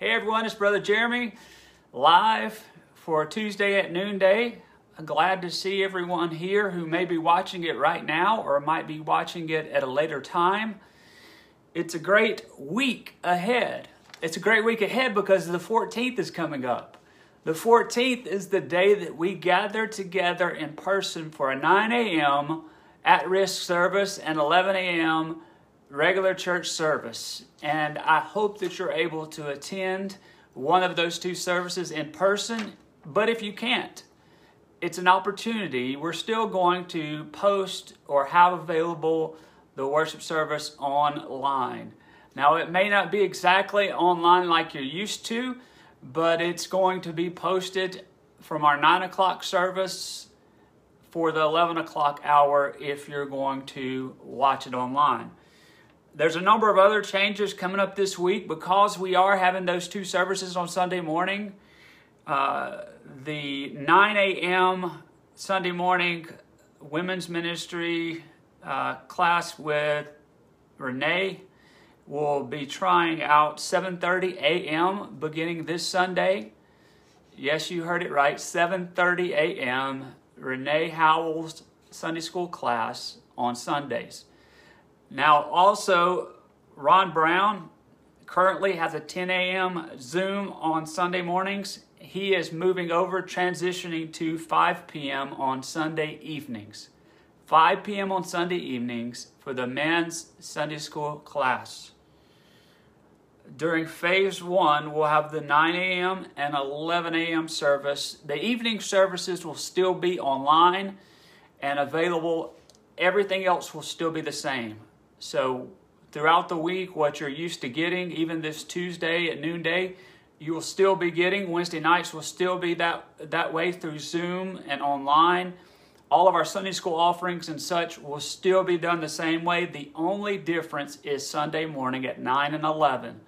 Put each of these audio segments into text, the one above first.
Hey everyone, it's Brother Jeremy live for Tuesday at noonday. I'm glad to see everyone here who may be watching it right now or might be watching it at a later time. It's a great week ahead. It's a great week ahead because the 14th is coming up. The 14th is the day that we gather together in person for a 9 a.m. at risk service and 11 a.m regular church service. And I hope that you're able to attend one of those two services in person. But if you can't, it's an opportunity. We're still going to post or have available the worship service online. Now, it may not be exactly online like you're used to, but it's going to be posted from our 9 o'clock service for the 11 o'clock hour if you're going to watch it online. There's a number of other changes coming up this week because we are having those two services on Sunday morning. Uh, the 9 a.m. Sunday morning women's ministry uh, class with Renee will be trying out 7:30 a.m. beginning this Sunday. Yes, you heard it right. 7:30 a.m. Renee Howell's Sunday school class on Sundays. Now, also, Ron Brown currently has a 10 a.m. Zoom on Sunday mornings. He is moving over, transitioning to 5 p.m. on Sunday evenings. 5 p.m. on Sunday evenings for the men's Sunday school class. During phase one, we'll have the 9 a.m. and 11 a.m. service. The evening services will still be online and available. Everything else will still be the same. So throughout the week, what you're used to getting, even this Tuesday at noonday, you will still be getting. Wednesday nights will still be that, that way through Zoom and online. All of our Sunday school offerings and such will still be done the same way. The only difference is Sunday morning at 9 and 11.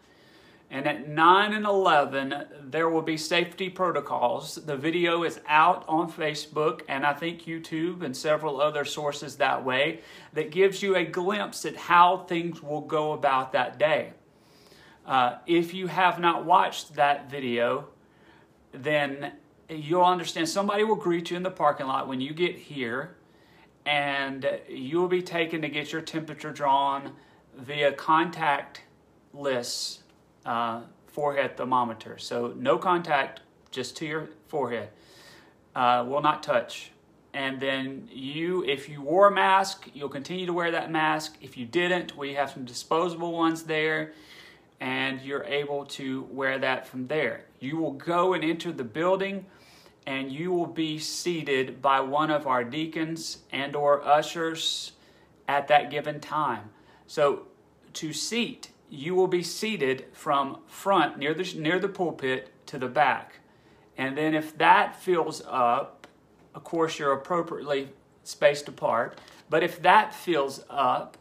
And at 9 and 11, there will be safety protocols. The video is out on Facebook and I think YouTube and several other sources that way that gives you a glimpse at how things will go about that day. Uh, if you have not watched that video, then you'll understand somebody will greet you in the parking lot when you get here and you'll be taken to get your temperature drawn via contact lists uh, forehead thermometer. So no contact, just to your forehead. Uh, will not touch. And then you, if you wore a mask, you'll continue to wear that mask. If you didn't, we have some disposable ones there, and you're able to wear that from there. You will go and enter the building, and you will be seated by one of our deacons and or ushers at that given time. So to seat you will be seated from front near the near the pulpit to the back. And then if that fills up, of course you're appropriately spaced apart, but if that fills up,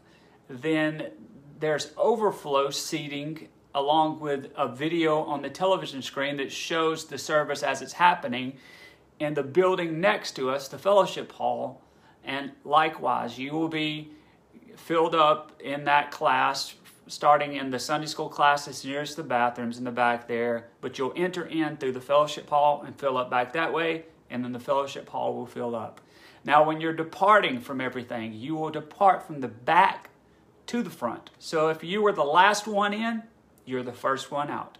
then there's overflow seating along with a video on the television screen that shows the service as it's happening in the building next to us, the fellowship hall, and likewise you will be filled up in that class starting in the Sunday school class, classes nearest the bathrooms in the back there, but you'll enter in through the fellowship hall and fill up back that way, and then the fellowship hall will fill up. Now, when you're departing from everything, you will depart from the back to the front. So if you were the last one in, you're the first one out.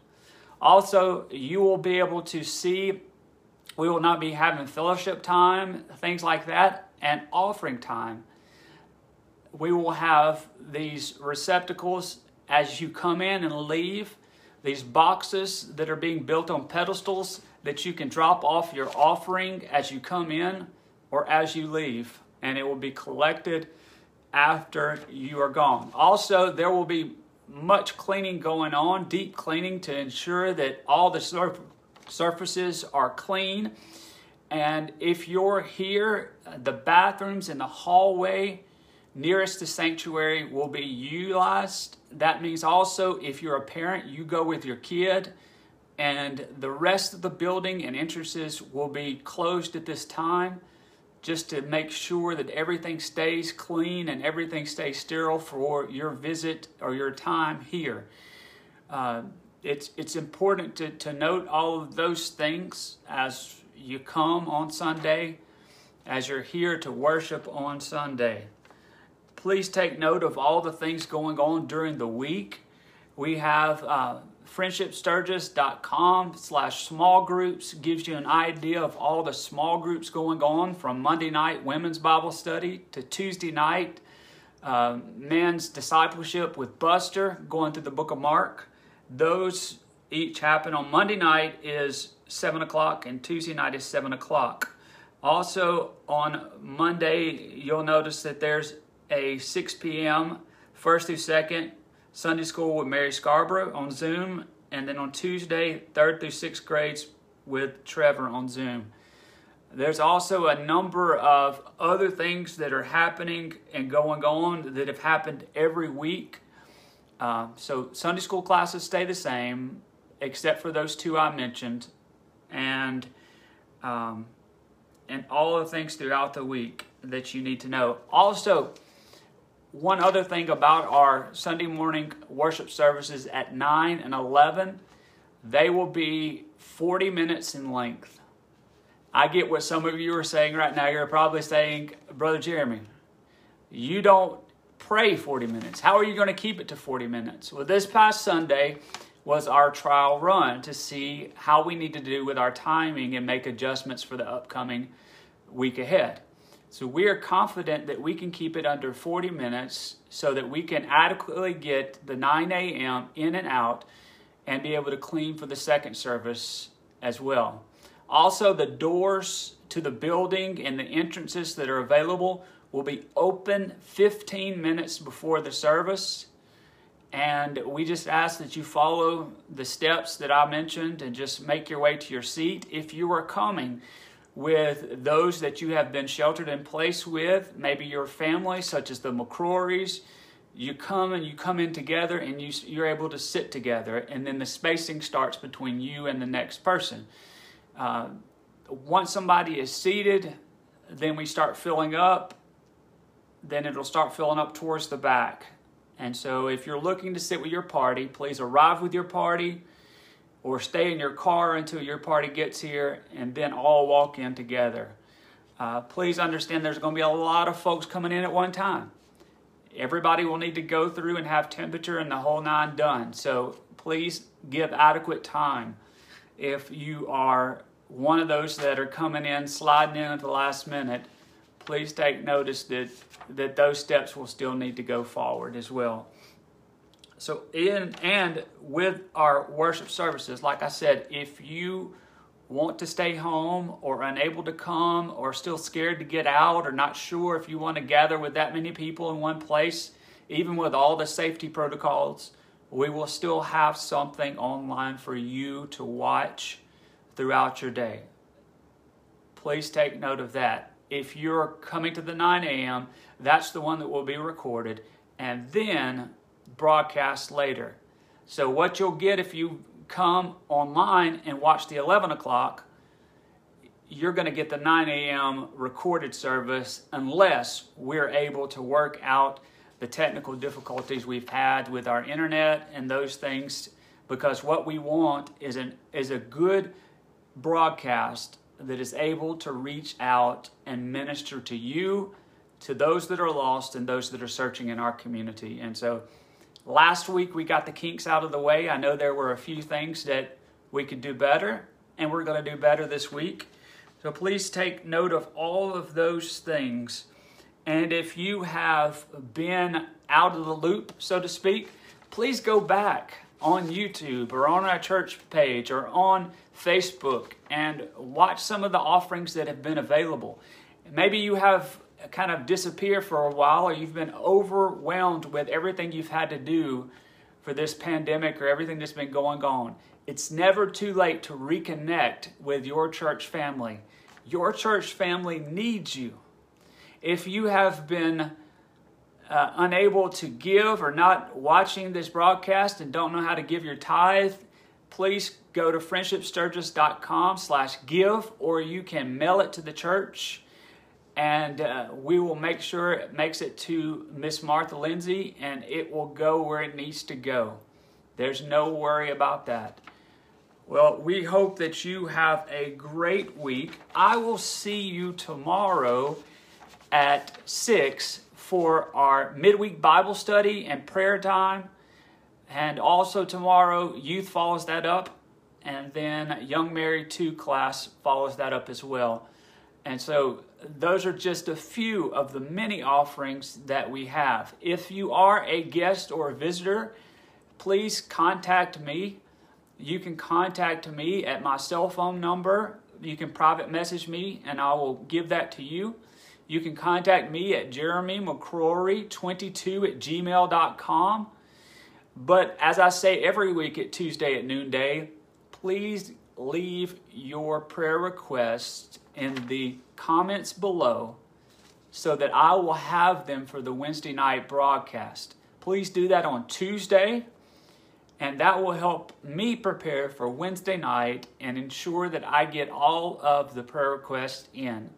Also, you will be able to see, we will not be having fellowship time, things like that, and offering time we will have these receptacles as you come in and leave, these boxes that are being built on pedestals that you can drop off your offering as you come in or as you leave, and it will be collected after you are gone. Also, there will be much cleaning going on, deep cleaning to ensure that all the surf- surfaces are clean. And if you're here, the bathrooms in the hallway, nearest the sanctuary will be utilized. That means also if you're a parent, you go with your kid, and the rest of the building and entrances will be closed at this time just to make sure that everything stays clean and everything stays sterile for your visit or your time here. Uh, it's it's important to, to note all of those things as you come on Sunday, as you're here to worship on Sunday. Please take note of all the things going on during the week. We have uh, friendshipsturgis.com slash small groups gives you an idea of all the small groups going on from Monday night women's Bible study to Tuesday night uh, men's discipleship with Buster going through the book of Mark. Those each happen on Monday night is 7 o'clock and Tuesday night is 7 o'clock. Also on Monday, you'll notice that there's a 6 p.m. first through second Sunday school with Mary Scarborough on Zoom, and then on Tuesday, third through sixth grades with Trevor on Zoom. There's also a number of other things that are happening and going on that have happened every week. Uh, so Sunday school classes stay the same, except for those two I mentioned, and um, and all the things throughout the week that you need to know. Also, one other thing about our Sunday morning worship services at 9 and 11, they will be 40 minutes in length. I get what some of you are saying right now. You're probably saying, Brother Jeremy, you don't pray 40 minutes. How are you going to keep it to 40 minutes? Well, this past Sunday was our trial run to see how we need to do with our timing and make adjustments for the upcoming week ahead. So we are confident that we can keep it under 40 minutes so that we can adequately get the 9 a.m. in and out and be able to clean for the second service as well. Also, the doors to the building and the entrances that are available will be open 15 minutes before the service. And we just ask that you follow the steps that I mentioned and just make your way to your seat. If you are coming with those that you have been sheltered in place with, maybe your family, such as the McCrorys, you come and you come in together and you, you're able to sit together, and then the spacing starts between you and the next person. Uh, once somebody is seated, then we start filling up. Then it'll start filling up towards the back. And so if you're looking to sit with your party, please arrive with your party or stay in your car until your party gets here and then all walk in together. Uh, please understand there's going to be a lot of folks coming in at one time. Everybody will need to go through and have temperature and the whole nine done. So please give adequate time if you are one of those that are coming in, sliding in at the last minute, please take notice that, that those steps will still need to go forward as well. So, in and with our worship services, like I said, if you want to stay home or unable to come or still scared to get out or not sure if you want to gather with that many people in one place, even with all the safety protocols, we will still have something online for you to watch throughout your day. Please take note of that. If you're coming to the 9 a.m., that's the one that will be recorded and then broadcast later. So, what you'll get if you come online and watch the 11 o'clock, you're going to get the 9 a.m. recorded service unless we're able to work out the technical difficulties we've had with our internet and those things because what we want is an is a good broadcast that is able to reach out and minister to you, to those that are lost, and those that are searching in our community. And so last week we got the kinks out of the way. I know there were a few things that we could do better, and we're going to do better this week. So please take note of all of those things. And if you have been out of the loop, so to speak, please go back on YouTube or on our church page or on Facebook and watch some of the offerings that have been available. Maybe you have kind of disappear for a while or you've been overwhelmed with everything you've had to do for this pandemic or everything that's been going on. It's never too late to reconnect with your church family. Your church family needs you. If you have been uh, unable to give or not watching this broadcast and don't know how to give your tithe, please go to friendshipsturgis.com slash give or you can mail it to the church and uh, we will make sure it makes it to Miss Martha Lindsay and it will go where it needs to go. There's no worry about that. Well, we hope that you have a great week. I will see you tomorrow at 6 for our midweek Bible study and prayer time. And also tomorrow, youth follows that up. And then Young Married 2 class follows that up as well. And so those are just a few of the many offerings that we have. If you are a guest or a visitor, please contact me. You can contact me at my cell phone number. You can private message me and I will give that to you. You can contact me at jeremymccrory22 at gmail.com. But as I say every week at Tuesday at noonday, please leave your prayer requests in the comments below so that I will have them for the Wednesday night broadcast. Please do that on Tuesday, and that will help me prepare for Wednesday night and ensure that I get all of the prayer requests in.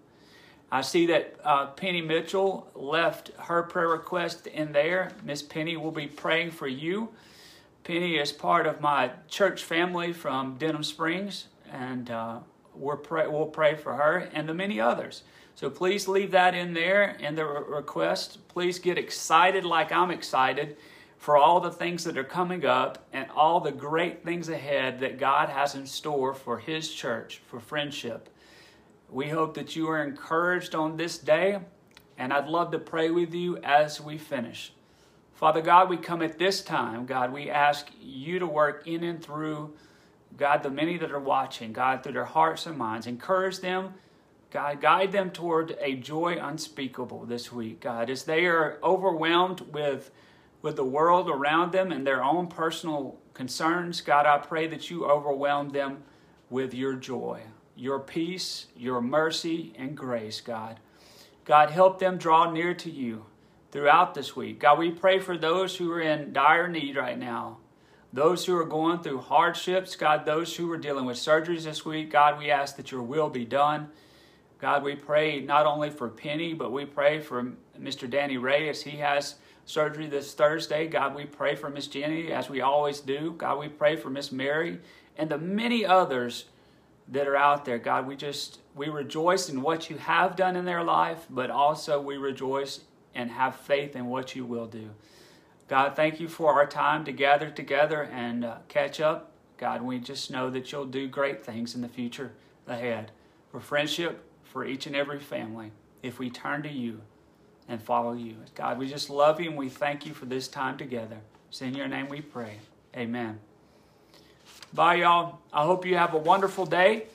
I see that uh, Penny Mitchell left her prayer request in there. Miss Penny will be praying for you. Penny is part of my church family from Denham Springs, and uh, we're pray, we'll pray for her and the many others. So please leave that in there in the request. Please get excited like I'm excited for all the things that are coming up and all the great things ahead that God has in store for His church, for friendship. We hope that you are encouraged on this day, and I'd love to pray with you as we finish. Father God, we come at this time, God, we ask you to work in and through God, the many that are watching, God, through their hearts and minds, encourage them. God, guide them toward a joy unspeakable this week, God, as they are overwhelmed with, with the world around them and their own personal concerns. God, I pray that you overwhelm them with your joy, your peace, your mercy, and grace, God. God, help them draw near to you throughout this week. God, we pray for those who are in dire need right now those who are going through hardships, God, those who are dealing with surgeries this week, God, we ask that your will be done. God, we pray not only for Penny, but we pray for Mr. Danny Ray as he has surgery this Thursday. God, we pray for Miss Jenny as we always do. God, we pray for Miss Mary and the many others that are out there. God, we just we rejoice in what you have done in their life, but also we rejoice and have faith in what you will do. God, thank you for our time to gather together and uh, catch up. God, we just know that you'll do great things in the future ahead for friendship, for each and every family, if we turn to you and follow you. God, we just love you and we thank you for this time together. It's in your name we pray. Amen. Bye, y'all. I hope you have a wonderful day.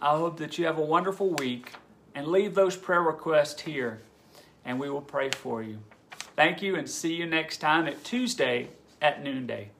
I hope that you have a wonderful week. And leave those prayer requests here, and we will pray for you. Thank you and see you next time at Tuesday at noonday.